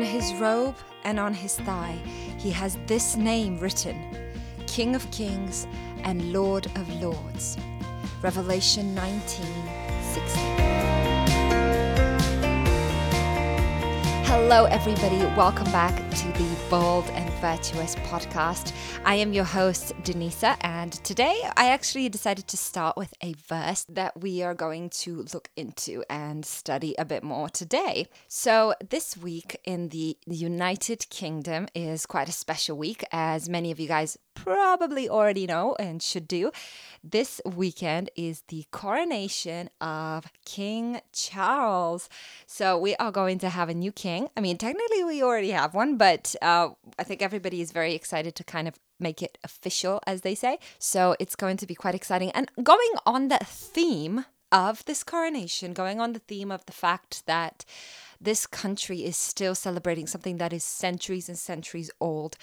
On his robe and on his thigh, he has this name written King of Kings and Lord of Lords. Revelation 19 16. Hello, everybody. Welcome back to the Bold and Virtuous podcast. I am your host, Denisa, and today I actually decided to start with a verse that we are going to look into and study a bit more today. So, this week in the United Kingdom is quite a special week, as many of you guys probably already know and should do. This weekend is the coronation of King Charles. So we are going to have a new king. I mean, technically, we already have one, but uh, I think everybody is very excited to kind of make it official, as they say. So it's going to be quite exciting. And going on the theme of this coronation, going on the theme of the fact that this country is still celebrating something that is centuries and centuries old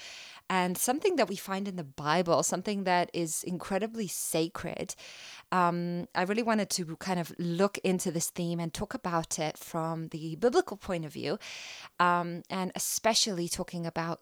and something that we find in the Bible, something that is incredibly sacred. Um, I really wanted to kind of look into this theme and talk about it from the biblical point of view, um, and especially talking about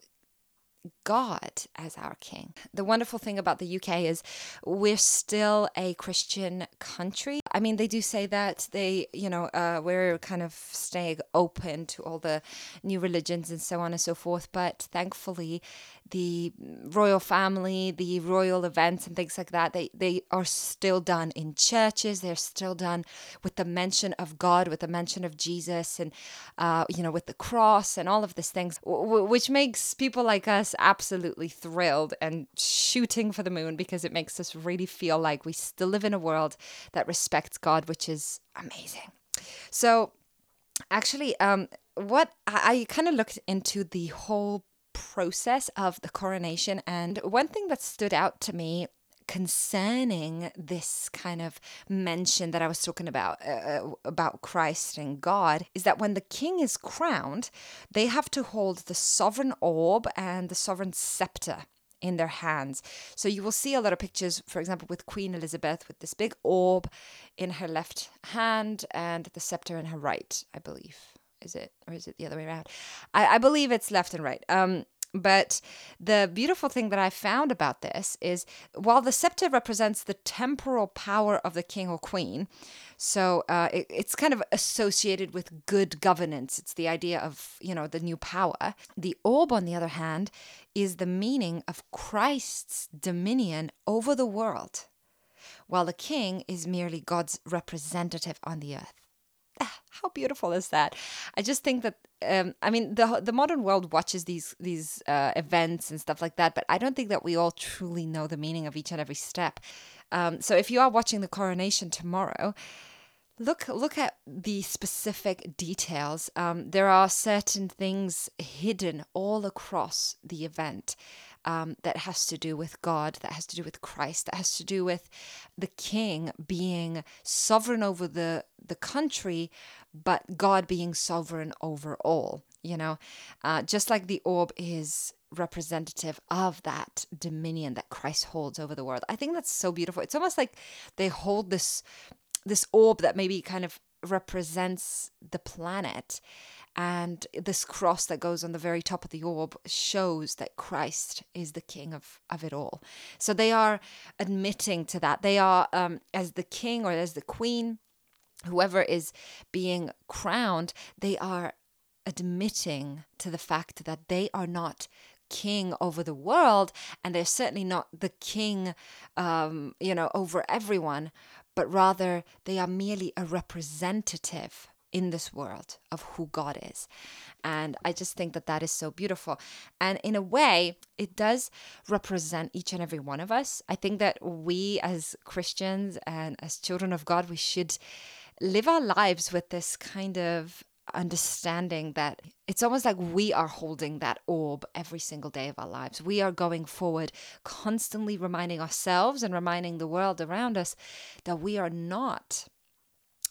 God as our king. The wonderful thing about the UK is we're still a Christian country. I mean, they do say that they, you know, uh, we're kind of staying open to all the new religions and so on and so forth. But thankfully, the royal family, the royal events and things like that, they, they are still done in churches. They're still done with the mention of God, with the mention of Jesus, and, uh, you know, with the cross and all of these things, w- which makes people like us absolutely thrilled and shooting for the moon because it makes us really feel like we still live in a world that respects God, which is amazing. So, actually, um, what I, I kind of looked into the whole process of the coronation, and one thing that stood out to me concerning this kind of mention that I was talking about uh, uh, about Christ and God is that when the king is crowned, they have to hold the sovereign orb and the sovereign scepter in their hands. So you will see a lot of pictures, for example, with Queen Elizabeth with this big orb in her left hand and the scepter in her right, I believe. Is it, or is it the other way around? I, I believe it's left and right. Um, but the beautiful thing that I found about this is while the scepter represents the temporal power of the king or queen, so uh, it, it's kind of associated with good governance. It's the idea of, you know, the new power. The orb, on the other hand, is the meaning of Christ's dominion over the world, while the king is merely God's representative on the earth. How beautiful is that? I just think that um, I mean the the modern world watches these these uh, events and stuff like that, but I don't think that we all truly know the meaning of each and every step. Um, so if you are watching the coronation tomorrow, look look at the specific details. Um, there are certain things hidden all across the event um, that has to do with God, that has to do with Christ, that has to do with the King being sovereign over the the country, but God being sovereign over all. You know, uh, just like the orb is representative of that dominion that Christ holds over the world. I think that's so beautiful. It's almost like they hold this this orb that maybe kind of represents the planet and this cross that goes on the very top of the orb shows that Christ is the king of, of it all. So they are admitting to that. They are, um, as the king or as the queen, whoever is being crowned, they are admitting to the fact that they are not king over the world and they're certainly not the king um, you know over everyone but rather they are merely a representative in this world of who God is. And I just think that that is so beautiful. And in a way, it does represent each and every one of us. I think that we as Christians and as children of God, we should live our lives with this kind of understanding that it's almost like we are holding that orb every single day of our lives. We are going forward, constantly reminding ourselves and reminding the world around us that we are not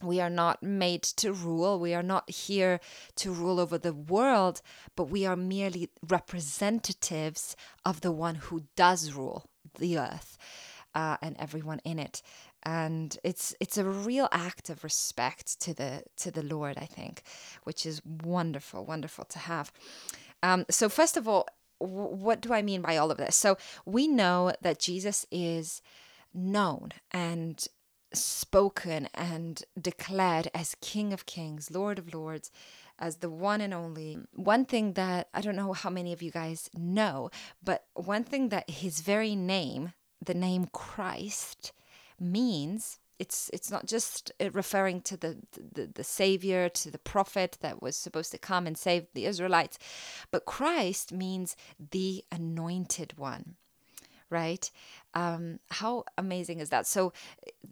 we are not made to rule. We are not here to rule over the world, but we are merely representatives of the one who does rule the earth. uh, and everyone in it. And it's it's a real act of respect to the to the Lord, I think, which is wonderful, wonderful to have. Um, so first of all, w- what do I mean by all of this? So we know that Jesus is known and spoken and declared as King of Kings, Lord of Lords, as the one and only. One thing that I don't know how many of you guys know, but one thing that his very name, the name Christ, means it's it's not just uh, referring to the, the the savior to the prophet that was supposed to come and save the israelites but christ means the anointed one right? Um, how amazing is that? So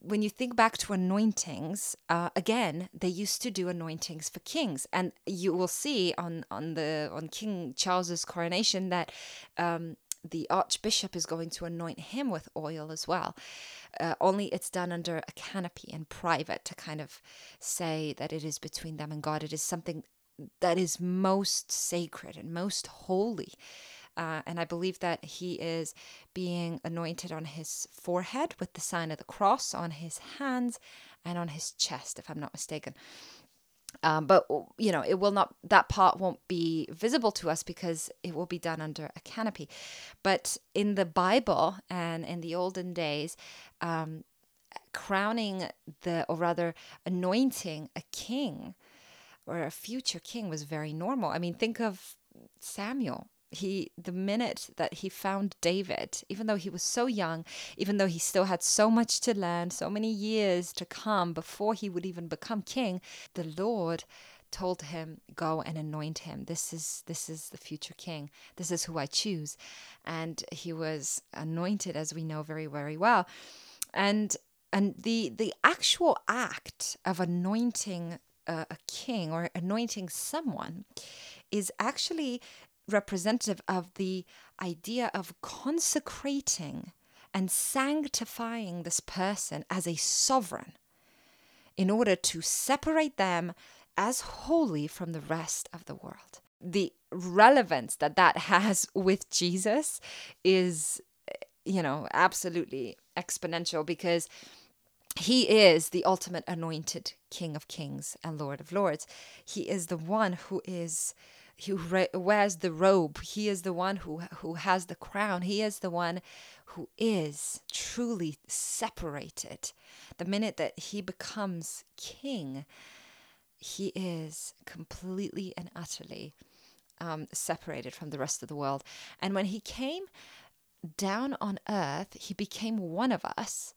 when you think back to anointings uh, again they used to do anointings for kings and you will see on on the on king charles's coronation that um, the archbishop is going to anoint him with oil as well. Uh, only it's done under a canopy in private to kind of say that it is between them and God. It is something that is most sacred and most holy. Uh, and I believe that he is being anointed on his forehead with the sign of the cross, on his hands, and on his chest, if I'm not mistaken. Um, but you know, it will not. That part won't be visible to us because it will be done under a canopy. But in the Bible and in the olden days, um, crowning the, or rather, anointing a king or a future king was very normal. I mean, think of Samuel he the minute that he found David, even though he was so young, even though he still had so much to learn, so many years to come before he would even become king, the Lord told him go and anoint him. This is this is the future king. This is who i choose. And he was anointed as we know very very well. And and the the actual act of anointing a, a king or anointing someone is actually representative of the idea of consecrating and sanctifying this person as a sovereign in order to separate them as holy from the rest of the world. The relevance that that has with Jesus is, you know, absolutely exponential because he is the ultimate anointed King of Kings and Lord of Lords. He is the one who is who wears the robe. He is the one who who has the crown. He is the one who is truly separated. The minute that he becomes king, he is completely and utterly um, separated from the rest of the world. And when he came down on earth, he became one of us,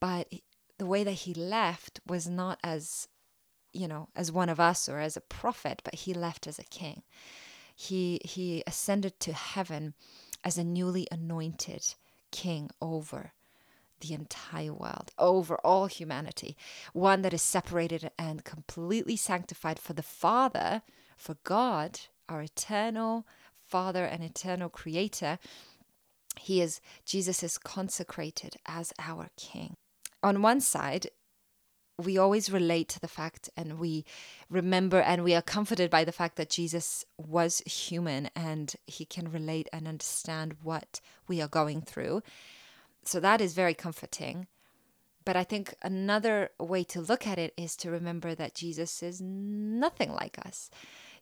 but the way that he left was not as you know, as one of us or as a prophet, but he left as a king. He he ascended to heaven as a newly anointed king over the entire world, over all humanity, one that is separated and completely sanctified for the Father, for God, our eternal Father and eternal Creator. He is Jesus is consecrated as our king. On one side, we always relate to the fact and we remember and we are comforted by the fact that Jesus was human and he can relate and understand what we are going through. So that is very comforting. But I think another way to look at it is to remember that Jesus is nothing like us.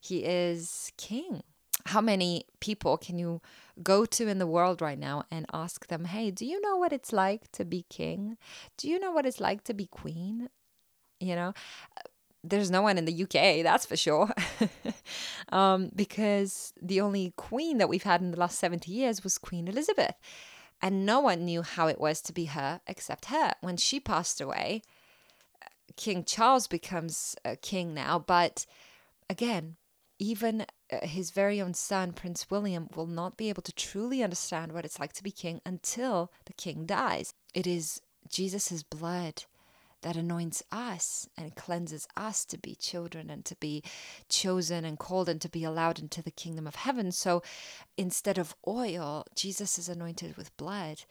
He is king. How many people can you go to in the world right now and ask them, hey, do you know what it's like to be king? Do you know what it's like to be queen? You know there's no one in the UK, that's for sure. um, because the only queen that we've had in the last 70 years was Queen Elizabeth. And no one knew how it was to be her except her. When she passed away, King Charles becomes a king now. But again, even uh, his very own son, Prince William, will not be able to truly understand what it's like to be king until the king dies. It is Jesus' blood that anoints us and cleanses us to be children and to be chosen and called and to be allowed into the kingdom of heaven. So instead of oil, Jesus is anointed with blood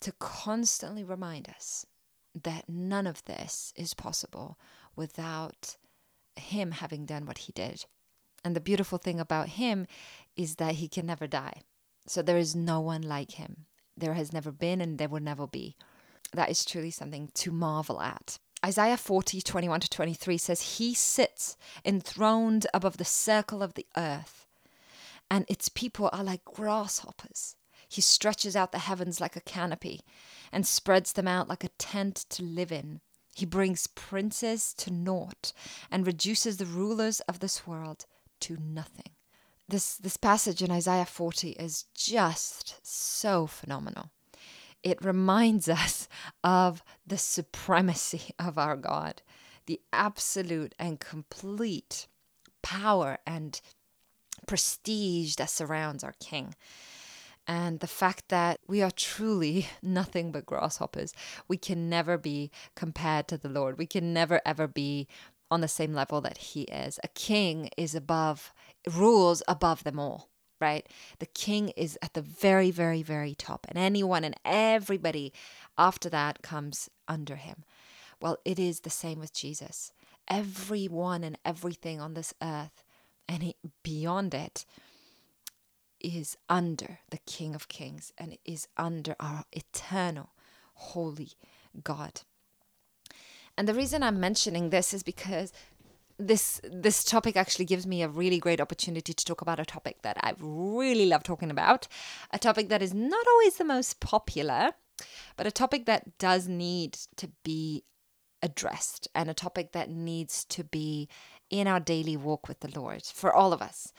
to constantly remind us that none of this is possible without him having done what he did. And the beautiful thing about him is that he can never die. So there is no one like him. there has never been and there will never be. That is truly something to marvel at. Isaiah 40, 21 to 23 says, He sits enthroned above the circle of the earth, and its people are like grasshoppers. He stretches out the heavens like a canopy and spreads them out like a tent to live in. He brings princes to naught and reduces the rulers of this world to nothing. This, this passage in Isaiah 40 is just so phenomenal. It reminds us of the supremacy of our God, the absolute and complete power and prestige that surrounds our King and the fact that we are truly nothing but grasshoppers. We can never be compared to the Lord. We can never ever be on the same level that He is. A king is above, rules above them all, right? The king is at the very, very, very top, and anyone and everybody after that comes under him. Well, it is the same with Jesus. Everyone and everything on this earth and beyond it is under the King of Kings and is under our eternal, holy God. And the reason I'm mentioning this is because this this topic actually gives me a really great opportunity to talk about a topic that I really love talking about, a topic that is not always the most popular, but a topic that does need to be addressed and a topic that needs to be in our daily walk with the Lord for all of us.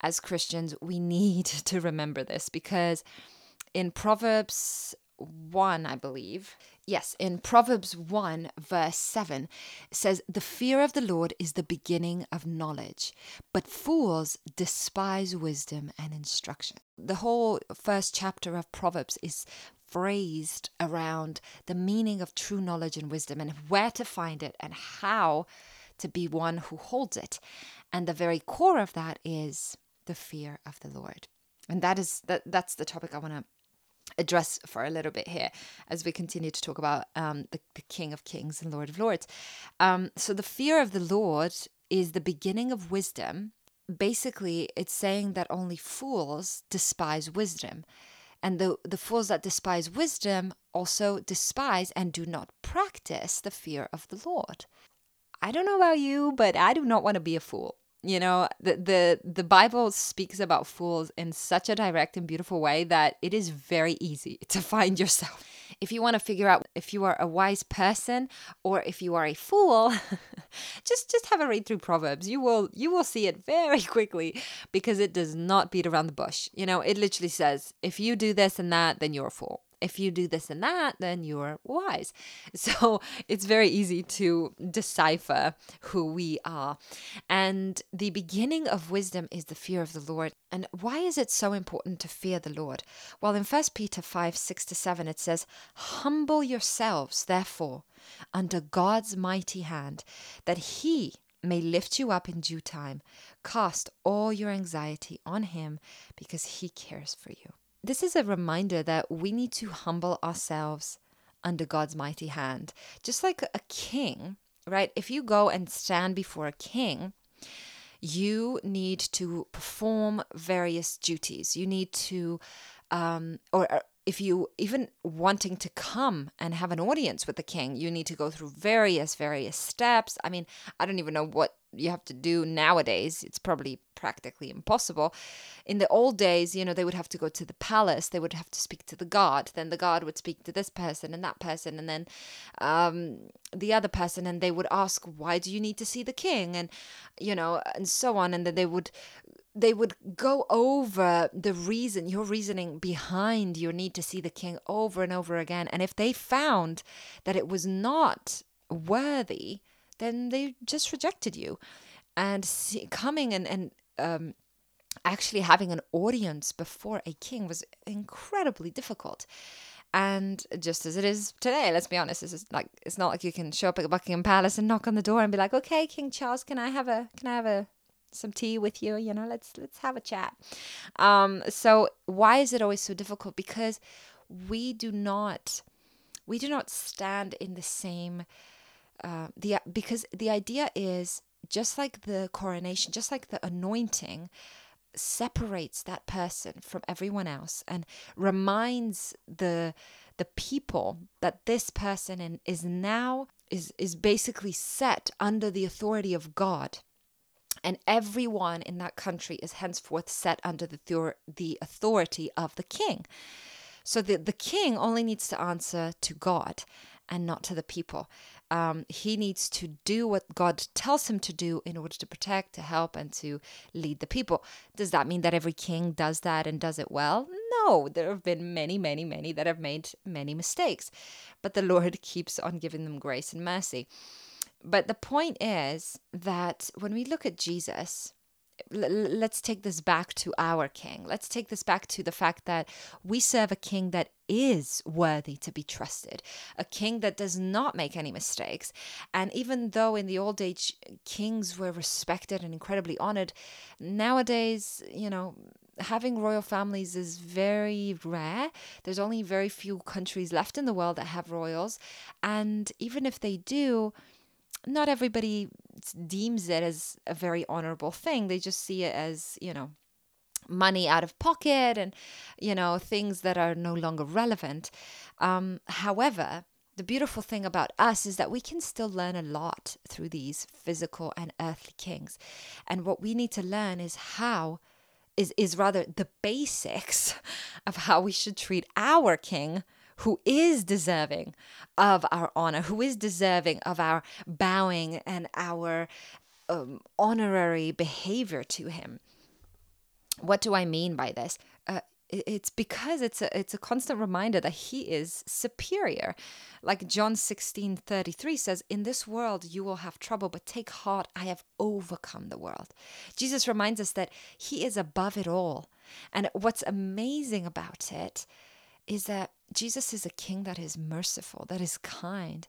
As Christians, we need to remember this because in Proverbs 1, I believe, yes, in Proverbs 1, verse 7, says, The fear of the Lord is the beginning of knowledge, but fools despise wisdom and instruction. The whole first chapter of Proverbs is phrased around the meaning of true knowledge and wisdom and where to find it and how to be one who holds it. And the very core of that is the fear of the Lord. And that is that that's the topic I want to address for a little bit here as we continue to talk about um, the, the King of Kings and Lord of Lords. Um, so the fear of the Lord is the beginning of wisdom. Basically, it's saying that only fools despise wisdom. And the, the fools that despise wisdom also despise and do not practice the fear of the Lord. I don't know about you, but I do not want to be a fool. You know, the, the the Bible speaks about fools in such a direct and beautiful way that it is very easy to find yourself. If you want to figure out if you are a wise person or if you are a fool, just just have a read through Proverbs. You will you will see it very quickly because it does not beat around the bush. You know, it literally says if you do this and that, then you're a fool if you do this and that, then you're wise. So it's very easy to decipher who we are. And the beginning of wisdom is the fear of the Lord. And why is it so important to fear the Lord? Well, in 1 Peter 5 6 to 7, it says, Humble yourselves, therefore, under God's mighty hand, that he may lift you up in due time. Cast all your anxiety on him because he cares for you. This is a reminder that we need to humble ourselves under God's mighty hand. Just like a king, right? If you go and stand before a king, you need to perform various duties. You need to, um, or if you even wanting to come and have an audience with the king, you need to go through various, various steps. I mean, I don't even know what you have to do nowadays. It's probably practically impossible. In the old days, you know, they would have to go to the palace, they would have to speak to the god, then the god would speak to this person and that person, and then um, the other person, and they would ask, Why do you need to see the king? And, you know, and so on. And then they would they would go over the reason, your reasoning behind your need to see the king over and over again. And if they found that it was not worthy, then they just rejected you. And see, coming and, and um, actually having an audience before a king was incredibly difficult. And just as it is today, let's be honest, it's like it's not like you can show up at Buckingham Palace and knock on the door and be like, "Okay, King Charles, can I have a can I have a some tea with you you know let's let's have a chat. Um so why is it always so difficult? Because we do not we do not stand in the same uh, the because the idea is just like the coronation just like the anointing separates that person from everyone else and reminds the the people that this person in, is now is is basically set under the authority of God and everyone in that country is henceforth set under the, the authority of the king. So the, the king only needs to answer to God and not to the people. Um, he needs to do what God tells him to do in order to protect, to help, and to lead the people. Does that mean that every king does that and does it well? No, there have been many, many, many that have made many mistakes. But the Lord keeps on giving them grace and mercy. But the point is that when we look at Jesus, let's take this back to our king. Let's take this back to the fact that we serve a king that is worthy to be trusted, a king that does not make any mistakes. And even though in the old age kings were respected and incredibly honored, nowadays, you know, having royal families is very rare. There's only very few countries left in the world that have royals. And even if they do, not everybody deems it as a very honorable thing. They just see it as, you know, money out of pocket and, you know, things that are no longer relevant. Um, however, the beautiful thing about us is that we can still learn a lot through these physical and earthly kings. And what we need to learn is how is is rather the basics of how we should treat our king who is deserving of our honor, who is deserving of our bowing and our um, honorary behavior to him. What do I mean by this? Uh, it's because it's a it's a constant reminder that he is superior like john 16 33 says in this world you will have trouble but take heart i have overcome the world jesus reminds us that he is above it all and what's amazing about it is that Jesus is a king that is merciful, that is kind,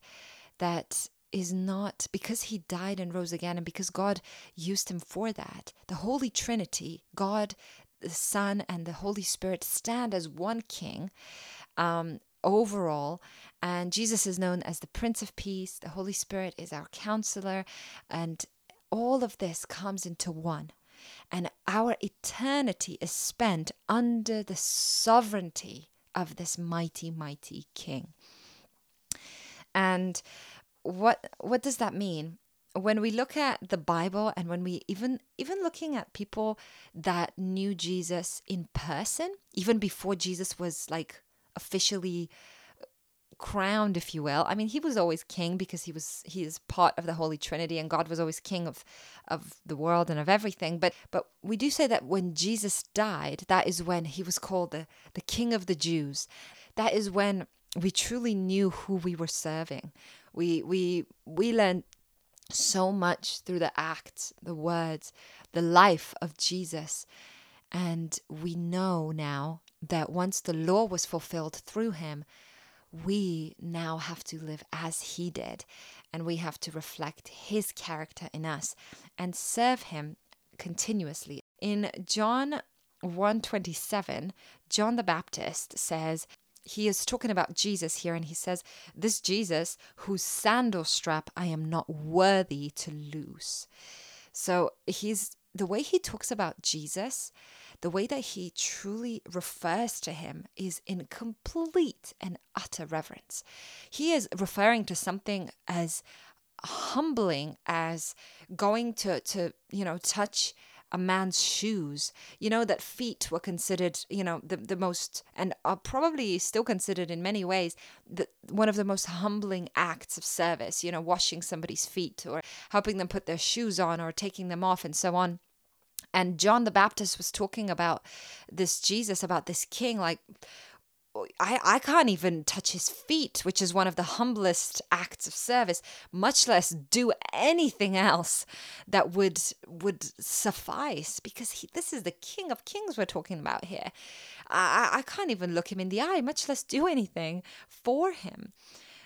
that is not because he died and rose again and because God used him for that. The Holy Trinity, God, the Son, and the Holy Spirit stand as one king um, overall. And Jesus is known as the Prince of Peace. The Holy Spirit is our counselor. And all of this comes into one. And our eternity is spent under the sovereignty of this mighty, mighty king. And what what does that mean? When we look at the Bible and when we even even looking at people that knew Jesus in person, even before Jesus was like officially crowned if you will. I mean he was always king because he was he is part of the holy trinity and god was always king of of the world and of everything. But but we do say that when jesus died that is when he was called the the king of the jews. That is when we truly knew who we were serving. We we we learned so much through the acts the words the life of jesus. And we know now that once the law was fulfilled through him we now have to live as he did and we have to reflect his character in us and serve him continuously. In John 127, John the Baptist says, he is talking about Jesus here, and he says, This Jesus, whose sandal strap I am not worthy to loose. So he's the way he talks about Jesus the way that he truly refers to him is in complete and utter reverence. He is referring to something as humbling as going to to you know touch a man's shoes you know that feet were considered you know the, the most and are probably still considered in many ways the, one of the most humbling acts of service you know washing somebody's feet or helping them put their shoes on or taking them off and so on and John the Baptist was talking about this Jesus, about this king, like, I, I can't even touch his feet, which is one of the humblest acts of service, much less do anything else that would would suffice because he, this is the King of Kings we're talking about here. I, I can't even look him in the eye, much less do anything for him.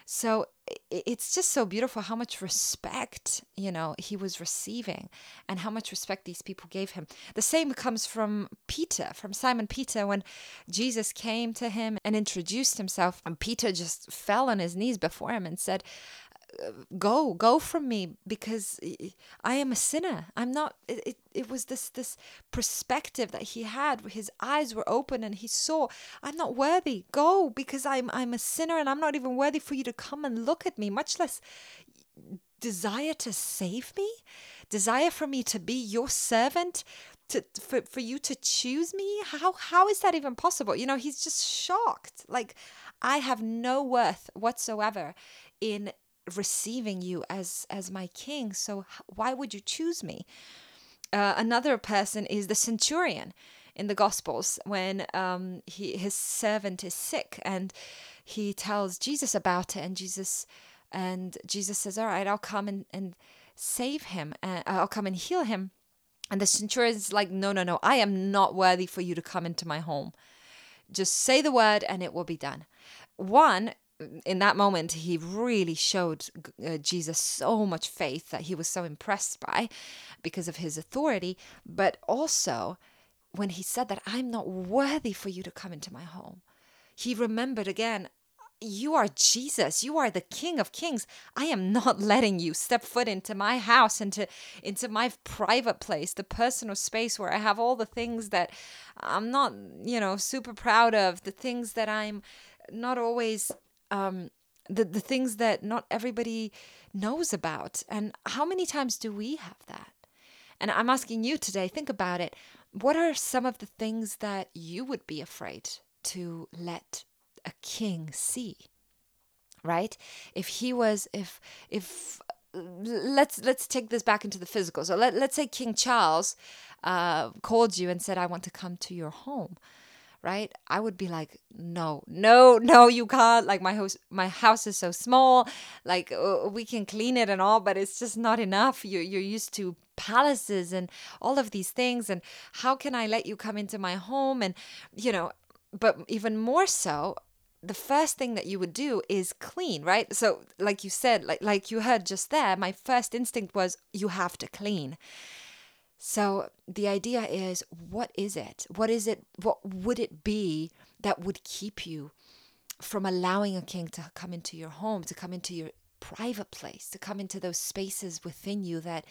So it's just so beautiful how much respect, you know, he was receiving and how much respect these people gave him. The same comes from Peter, from Simon Peter, when Jesus came to him and introduced himself, and Peter just fell on his knees before him and said, go go from me because i am a sinner. I'm not it, it, it, was this this perspective that he had his eyes were open and he saw i'm not worthy. Go because i'm i'm a sinner and i'm not even worthy for you to come and look at me much less desire to save me desire for me to be your servant to for, for you to choose me. How how is that even possible? You know he's just shocked. Like i have no worth whatsoever in receiving you as as my king so why would you choose me? Uh, another person is the centurion in the gospels when um, he his servant is sick and he tells jesus about it and jesus and jesus says all right i'll come and, and save him and i'll come and heal him. And the centurion is like no no no i am not worthy for you to come into my home. Just say the word and it will be done. One in that moment, he really showed uh, Jesus so much faith that he was so impressed by because of his authority. But also, when he said that, I'm not worthy for you to come into my home, he remembered again, you are Jesus. You are the King of Kings. I am not letting you step foot into my house, into into my private place, the personal space where I have all the things that I'm not, you know, super proud of, the things that I'm not always um, the the things that not everybody knows about. And how many times do we have that? And I'm asking you today, think about it. What are some of the things that you would be afraid to let a king see? Right? If he was if if let's let's take this back into the physical. So let, let's say King Charles uh, called you and said, I want to come to your home right? I would be like no no no you can't like my house my house is so small like uh, we can clean it and all but it's just not enough. You you're used to palaces and all of these things and how can i let you come into my home? And you know but even more so the first thing that you would do is clean right? So like you said like like you heard just there my first instinct was you have to clean so the idea is what is it? What is it? What would it be that would keep you from allowing a king to come into your home, to come into your private place, to come into those spaces within you that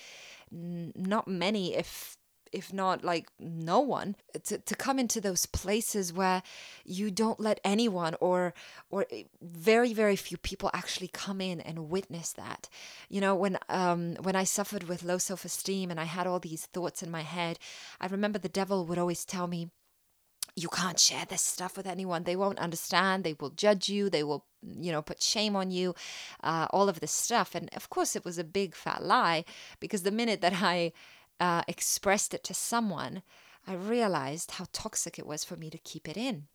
n- not many, if if not like no one to, to come into those places where you don't let anyone or or eh, very very few people actually come in and witness that you know when um when i suffered with low self-esteem and i had all these thoughts in my head i remember the devil would always tell me you can't share this stuff with anyone. They won't understand. They will judge you. They will, you know, put shame on you, uh, all of this stuff. And of course, it was a big fat lie because the minute that I uh, expressed it to someone, I realized how toxic it was for me to keep it in.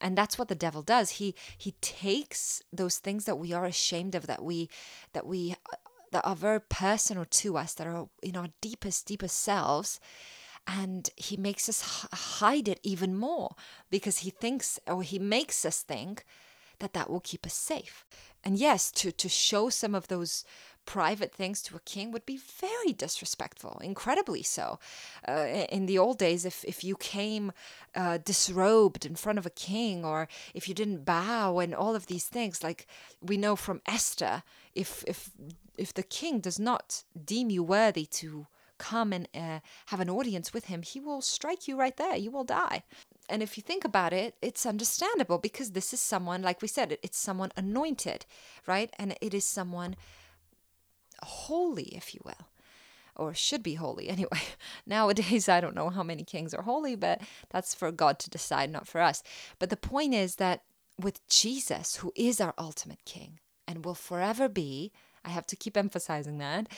And that's what the devil does. He he takes those things that we are ashamed of, that we that we that are very personal to us, that are in our deepest deepest selves, and he makes us hide it even more because he thinks or he makes us think that that will keep us safe. And yes, to to show some of those private things to a king would be very disrespectful, incredibly so. Uh, in the old days, if, if you came uh, disrobed in front of a king or if you didn't bow and all of these things, like we know from Esther, if, if, if the king does not deem you worthy to come and uh, have an audience with him, he will strike you right there. You will die. And if you think about it, it's understandable because this is someone, like we said, it's someone anointed, right? And it is someone holy, if you will, or should be holy anyway. Nowadays, I don't know how many kings are holy, but that's for God to decide, not for us. But the point is that with Jesus, who is our ultimate king and will forever be, I have to keep emphasizing that.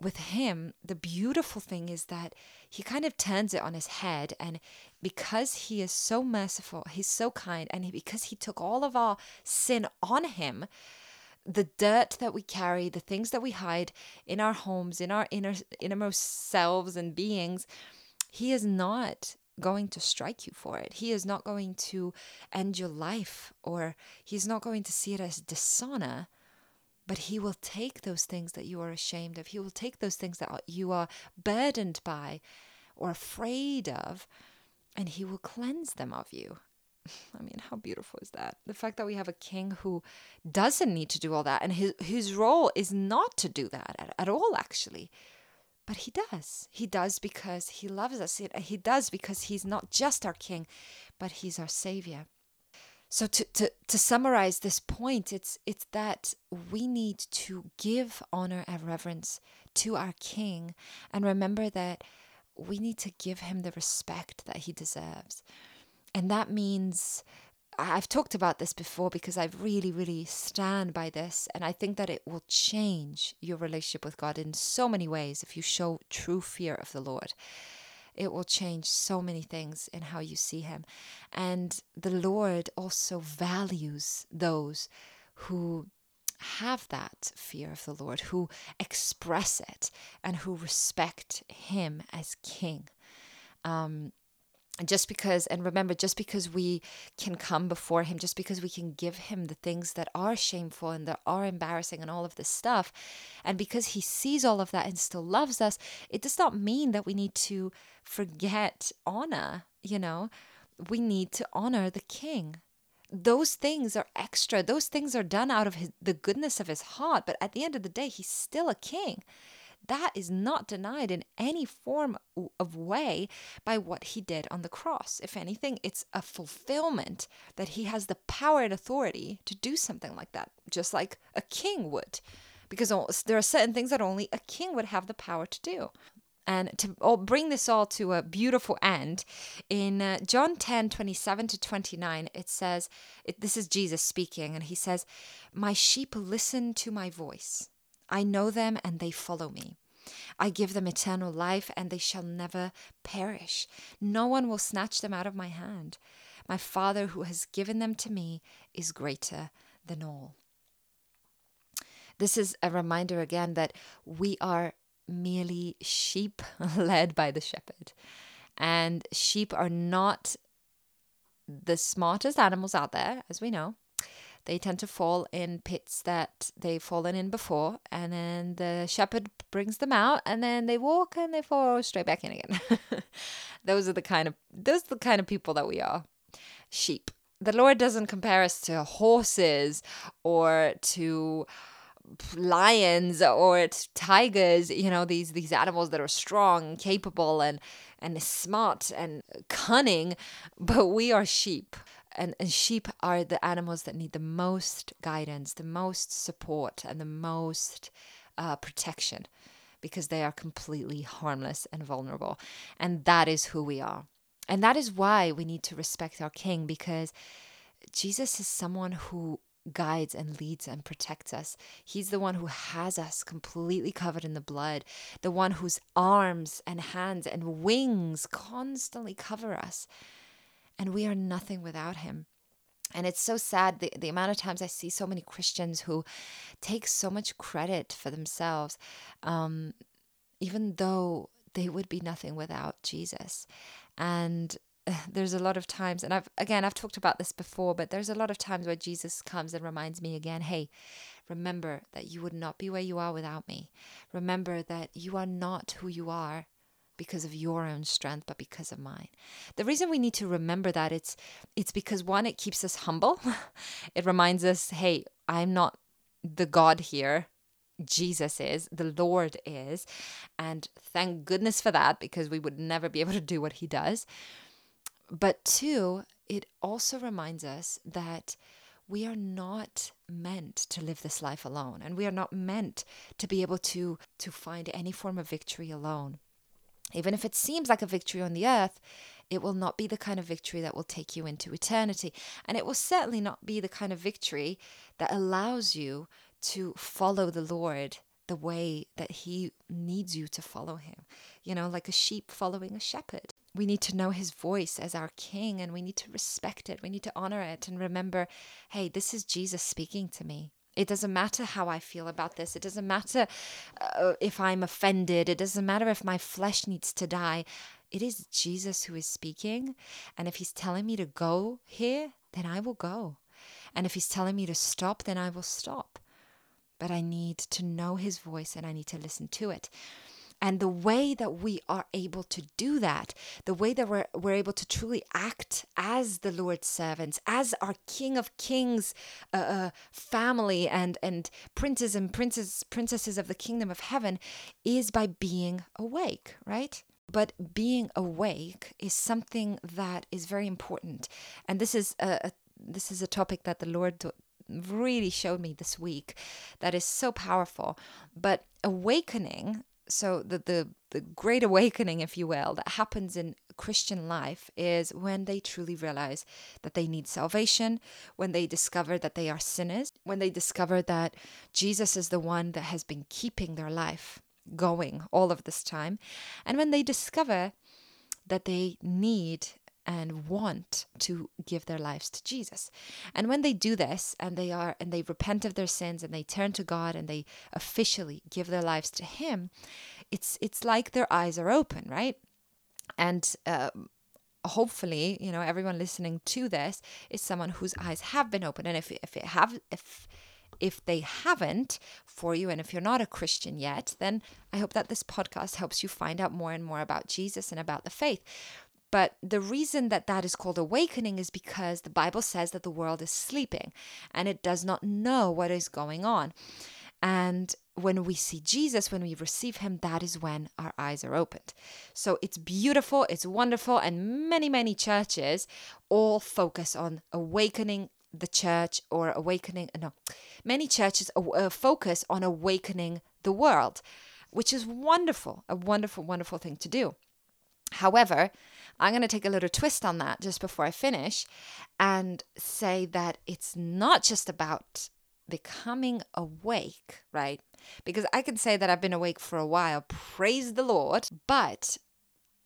With him, the beautiful thing is that he kind of turns it on his head. And because he is so merciful, he's so kind, and because he took all of our sin on him, the dirt that we carry, the things that we hide in our homes, in our inner innermost selves and beings, he is not going to strike you for it. He is not going to end your life or he's not going to see it as dishonor, but he will take those things that you are ashamed of. He will take those things that you are burdened by or afraid of and he will cleanse them of you. I mean, how beautiful is that? The fact that we have a king who doesn't need to do all that, and his his role is not to do that at, at all, actually. But he does. He does because he loves us. He does because he's not just our king, but he's our savior. So to, to, to summarize this point, it's it's that we need to give honor and reverence to our king and remember that we need to give him the respect that he deserves. And that means I've talked about this before because I really, really stand by this. And I think that it will change your relationship with God in so many ways if you show true fear of the Lord. It will change so many things in how you see Him. And the Lord also values those who have that fear of the Lord, who express it, and who respect Him as King. Um, just because and remember just because we can come before him just because we can give him the things that are shameful and that are embarrassing and all of this stuff and because he sees all of that and still loves us it does not mean that we need to forget honor you know? We need to honor the king. Those things are extra. Those things are done out of his, the goodness of his heart but at the end of the day he's still a king that is not denied in any form of way by what he did on the cross. If anything, it's a fulfillment that he has the power and authority to do something like that, just like a king would. Because there are certain things that only a king would have the power to do. And to bring this all to a beautiful end, in uh, John 10 27 to 29, it says, it, This is Jesus speaking, and he says, My sheep listen to my voice. I know them and they follow me. I give them eternal life and they shall never perish. No one will snatch them out of my hand. My Father who has given them to me is greater than all. This is a reminder again that we are merely sheep led by the shepherd. And sheep are not the smartest animals out there, as we know they tend to fall in pits that they've fallen in before, and then the shepherd brings them out, and then they walk and they fall straight back in again. those are the kind of those are the kind of people that we are. Sheep. The Lord doesn't compare us to horses or to lions or tigers you know these these animals that are strong capable and and smart and cunning but we are sheep and, and sheep are the animals that need the most guidance, the most support, and the most uh, protection because they are completely harmless and vulnerable. And that is who we are. And that is why we need to respect our King because Jesus is someone who guides and leads and protects us. He's the one who has us completely covered in the blood, the one whose arms and hands and wings constantly cover us and we are nothing without him. And it's so sad the, the amount of times I see so many Christians who take so much credit for themselves, um, even though they would be nothing without Jesus. And uh, there's a lot of times, and I've again I've talked about this before, but there's a lot of times where Jesus comes and reminds me again, hey, remember that you would not be where you are without me. Remember that you are not who you are because of your own strength but because of mine. The reason we need to remember that it's it's because one it keeps us humble. It reminds us hey i'm not the god here. Jesus is the lord is. And thank goodness for that because we would never be able to do what he does. But two it also reminds us that we are not meant to live this life alone and we are not meant to be able to to find any form of victory alone even if it seems like a victory on the earth, it will not be the kind of victory that will take you into eternity. And it will certainly not be the kind of victory that allows you to follow the Lord the way that He needs you to follow Him. You know, like a sheep following a shepherd. We need to know His voice as our King and we need to respect it. We need to honor it and remember hey, this is Jesus speaking to me. It doesn't matter how I feel about this. It doesn't matter uh, if I'm offended. It doesn't matter if my flesh needs to die. It is Jesus who is speaking. And if he's telling me to go here, then I will go. And if he's telling me to stop, then I will stop. But I need to know his voice and I need to listen to it. And the way that we are able to do that, the way that we're, we're able to truly act as the Lord's servants, as our King of Kings uh, uh, family and, and princes and princess, princesses of the kingdom of heaven, is by being awake, right? But being awake is something that is very important. And this is a, a this is a topic that the Lord really showed me this week that is so powerful. But awakening, so the, the, the great awakening, if you will, that happens in Christian life is when they truly realize that they need salvation, when they discover that they are sinners, when they discover that Jesus is the one that has been keeping their life going all of this time, and when they discover that they need and want to give their lives to Jesus. And when they do this and they are and they repent of their sins and they turn to God and they officially give their lives to him, it's it's like their eyes are open, right? And uh, hopefully, you know, everyone listening to this is someone whose eyes have been open and if if it have if if they haven't for you, and if you're not a Christian yet, then I hope that this podcast helps you find out more and more about Jesus and about the faith. But the reason that that is called awakening is because the Bible says that the world is sleeping and it does not know what is going on. And when we see Jesus, when we receive him, that is when our eyes are opened. So it's beautiful, it's wonderful, and many, many churches all focus on awakening the church or awakening, no, many churches uh, focus on awakening the world, which is wonderful, a wonderful, wonderful thing to do. However, I'm going to take a little twist on that just before I finish and say that it's not just about becoming awake, right? Because I can say that I've been awake for a while, praise the Lord, but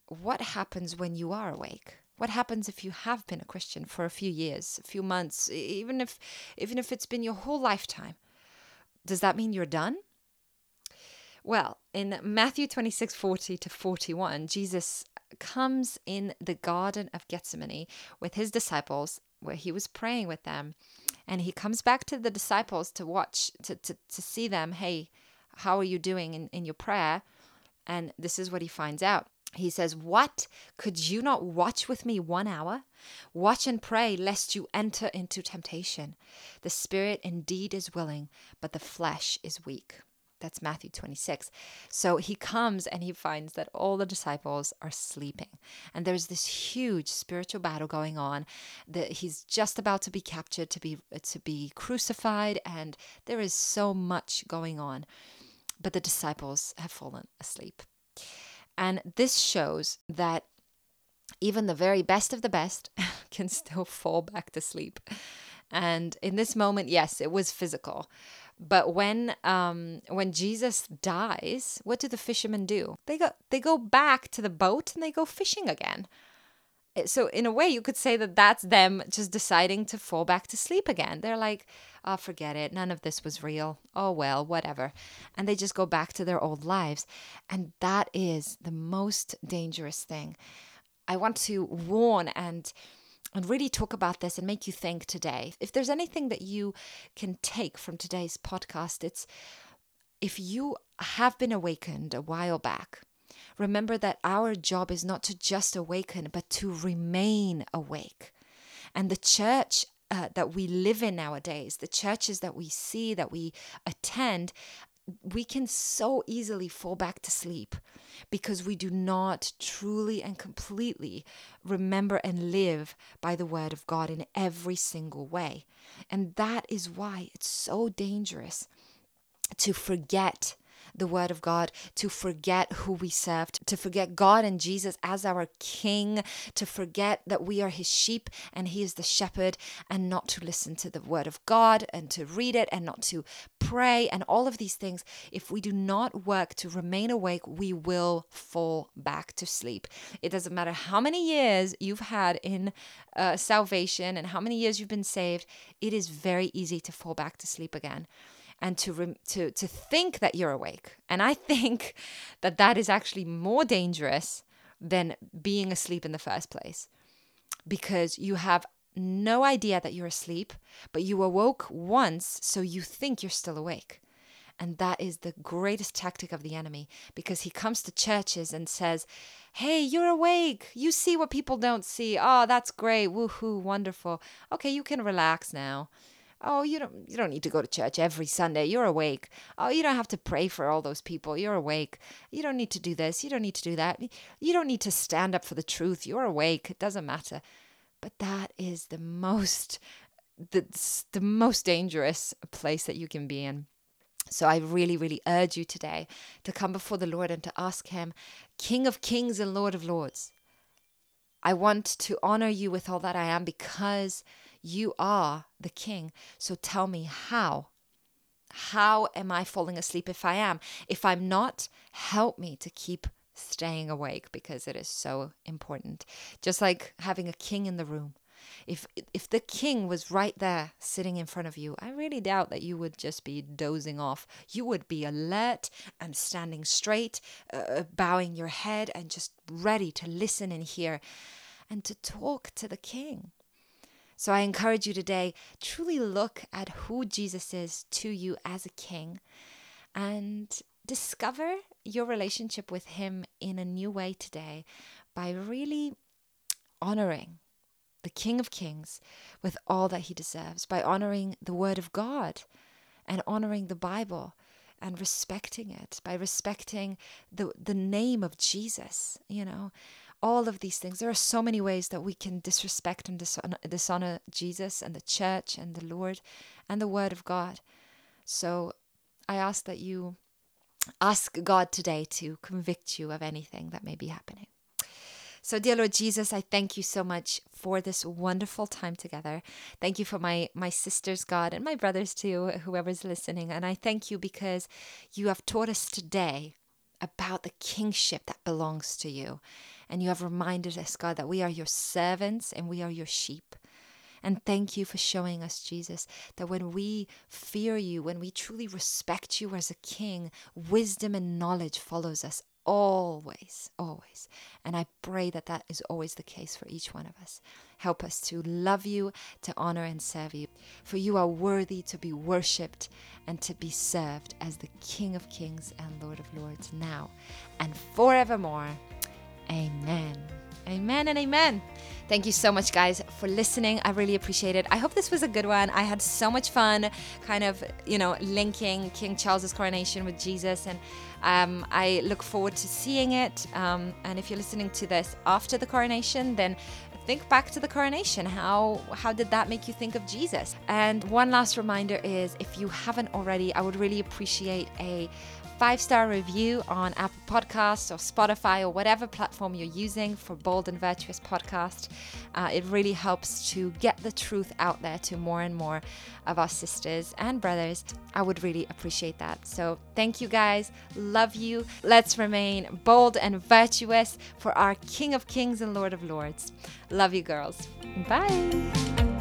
what happens when you are awake? What happens if you have been a Christian for a few years, a few months, even if even if it's been your whole lifetime? Does that mean you're done? Well, in Matthew 26, 40 to 41, Jesus comes in the Garden of Gethsemane with his disciples, where he was praying with them. And he comes back to the disciples to watch, to, to, to see them, hey, how are you doing in, in your prayer? And this is what he finds out. He says, What? Could you not watch with me one hour? Watch and pray, lest you enter into temptation. The spirit indeed is willing, but the flesh is weak. That's Matthew 26. So he comes and he finds that all the disciples are sleeping. And there's this huge spiritual battle going on that he's just about to be captured to be to be crucified and there is so much going on. But the disciples have fallen asleep. And this shows that even the very best of the best can still fall back to sleep. And in this moment, yes, it was physical. But when um, when Jesus dies, what do the fishermen do? They go they go back to the boat and they go fishing again. Eh, so in a way, you could say that that's them just deciding to fall back to sleep again. They're like, "Oh, forget it. None of this was real. Oh well, whatever," and they just go back to their old lives. And that is the most dangerous thing. I want to warn and and really talk about this and make you think today. If there's anything that you can take from today's podcast, it's if you have been awakened a while back, remember that our job is not to just awaken, but to remain awake. And the church uh, that we live in nowadays, the churches that we see, that we attend, we can so easily fall back to sleep because we do not truly and completely remember and live by the word of God in every single way. And that is why it's so dangerous to forget the word of God, to forget who we serve, to forget God and Jesus as our king, to forget that we are his sheep and he is the shepherd, and not to listen to the word of God and to read it and not to pray and all of these things. If we do not work to remain awake, we will fall back to sleep. It doesn't matter how many years you've had in uh, salvation and how many years you've been saved, it is very easy to fall back to sleep again and to rem- to to think that you're awake. And I think that that is actually more dangerous than being asleep in the first place. Because you have no idea that you're asleep, but you awoke once, so you think you're still awake. And that is the greatest tactic of the enemy because he comes to churches and says, Hey, you're awake. You see what people don't see. Oh, that's great. Woohoo, wonderful. Okay, you can relax now. Oh, you don't you don't need to go to church every Sunday. You're awake. Oh, you don't have to pray for all those people. You're awake. You don't need to do this. You don't need to do that. You don't need to stand up for the truth. You're awake. It doesn't matter. But that is the most the, the most dangerous place that you can be in. So I really, really urge you today to come before the Lord and to ask Him, King of Kings and Lord of Lords. I want to honor you with all that I am because you are the King. So tell me how. How am I falling asleep if I am? If I'm not, help me to keep staying awake because it is so important. Just like having a king in the room. If if the king was right there sitting in front of you, I really doubt that you would just be dozing off. You would be alert and standing straight, uh, bowing your head and just ready to listen and hear and to talk to the king. So I encourage you today truly look at who Jesus is to you as a king and discover your relationship with him in a new way today by really honoring the King of Kings with all that he deserves, by honoring the Word of God and honoring the Bible and respecting it, by respecting the, the name of Jesus, you know all of these things. There are so many ways that we can disrespect and dishonor, dishonor Jesus and the church and the Lord and the Word of God. So I ask that you ask God today to convict you of anything that may be happening. So, dear Lord Jesus, I thank you so much for this wonderful time together. Thank you for my my sisters, God, and my brothers too, whoever's listening. And I thank you because you have taught us today about the kingship that belongs to you. And you have reminded us, God, that we are your servants and we are your sheep. And thank you for showing us, Jesus, that when we fear you, when we truly respect you as a king, wisdom and knowledge follows us always, always. And I pray that that is always the case for each one of us. Help us to love you, to honor and serve you. For you are worthy to be worshipped and to be served as the King of kings and Lord of lords now and forevermore. Amen. Amen and amen. Thank you so much, guys, for listening. I really appreciate it. I hope this was a good one. I had so much fun, kind of, you know, linking King Charles's coronation with Jesus, and um, I look forward to seeing it. Um, and if you're listening to this after the coronation, then think back to the coronation. How how did that make you think of Jesus? And one last reminder is, if you haven't already, I would really appreciate a five star review on Apple Podcasts or Spotify or whatever platform you're using for Bold and Virtuous Podcast. Uh, it really helps to get the truth out there to more and more of our sisters and brothers. I would really appreciate that. So, thank you guys. Love you. Let's remain bold and virtuous for our King of Kings and Lord of Lords. Love you, girls. Bye.